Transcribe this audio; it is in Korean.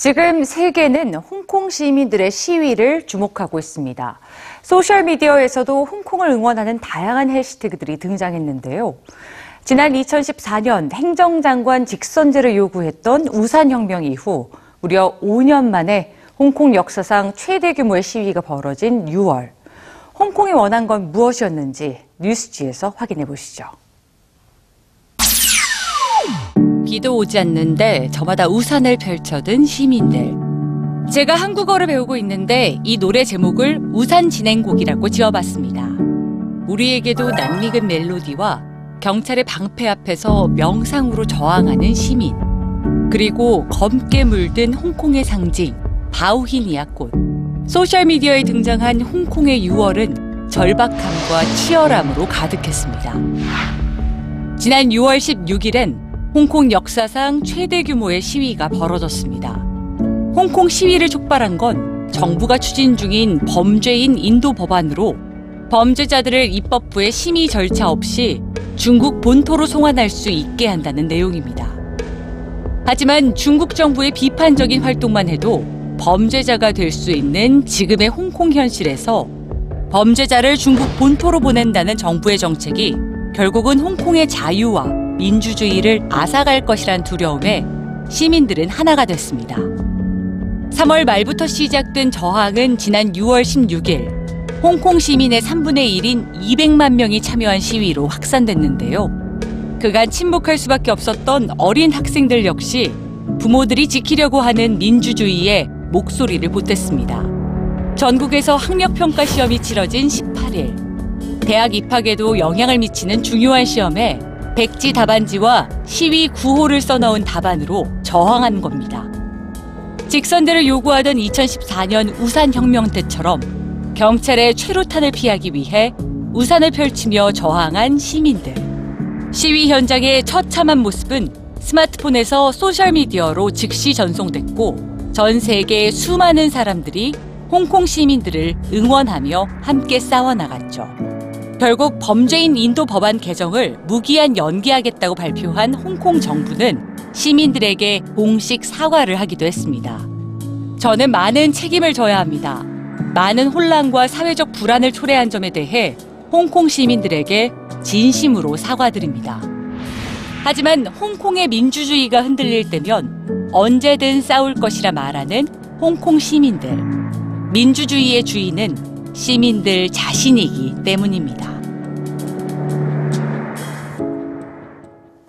지금 세계는 홍콩 시민들의 시위를 주목하고 있습니다. 소셜미디어에서도 홍콩을 응원하는 다양한 해시태그들이 등장했는데요. 지난 2014년 행정장관 직선제를 요구했던 우산혁명 이후 무려 5년 만에 홍콩 역사상 최대 규모의 시위가 벌어진 6월. 홍콩이 원한 건 무엇이었는지 뉴스지에서 확인해 보시죠. 비도 오지 않는데 저마다 우산을 펼쳐든 시민들. 제가 한국어를 배우고 있는데 이 노래 제목을 우산 진행곡이라고 지어봤습니다. 우리에게도 낯익은 멜로디와 경찰의 방패 앞에서 명상으로 저항하는 시민. 그리고 검게 물든 홍콩의 상징, 바우히니아 꽃. 소셜미디어에 등장한 홍콩의 6월은 절박함과 치열함으로 가득했습니다. 지난 6월 16일엔 홍콩 역사상 최대 규모의 시위가 벌어졌습니다. 홍콩 시위를 촉발한 건 정부가 추진 중인 범죄인 인도 법안으로 범죄자들을 입법부의 심의 절차 없이 중국 본토로 송환할 수 있게 한다는 내용입니다. 하지만 중국 정부의 비판적인 활동만 해도 범죄자가 될 수 있는 지금의 홍콩 현실에서 범죄자를 중국 본토로 보낸다는 정부의 정책이 결국은 홍콩의 자유와 민주주의를 앗아갈 것이란 두려움에 시민들은 하나가 됐습니다. 3월 말부터 시작된 저항은 지난 6월 16일 홍콩 시민의 3분의 1인 200만 명이 참여한 시위로 확산됐는데요. 그간 침묵할 수밖에 없었던 어린 학생들 역시 부모들이 지키려고 하는 민주주의에 목소리를 보탰습니다. 전국에서 학력평가 시험이 치러진 18일. 대학 입학에도 영향을 미치는 중요한 시험에 백지 답안지와 시위 구호를 써넣은 답안으로 저항한 겁니다. 직선제를 요구하던 2014년 우산혁명 때처럼 경찰의 최루탄을 피하기 위해 우산을 펼치며 저항한 시민들. 시위 현장의 처참한 모습은 스마트폰에서 소셜미디어로 즉시 전송됐고 전 세계의 수많은 사람들이 홍콩 시민들을 응원하며 함께 싸워나갔죠. 결국 범죄인 인도 법안 개정을 무기한 연기하겠다고 발표한 홍콩 정부는 시민들에게 공식 사과를 하기도 했습니다. 저는 많은 책임을 져야 합니다. 많은 혼란과 사회적 불안을 초래한 점에 대해 홍콩 시민들에게 진심으로 사과드립니다. 하지만 홍콩의 민주주의가 흔들릴 때면 언제든 싸울 것이라 말하는 홍콩 시민들. 민주주의의 주인은 시민들 자신이기 때문입니다.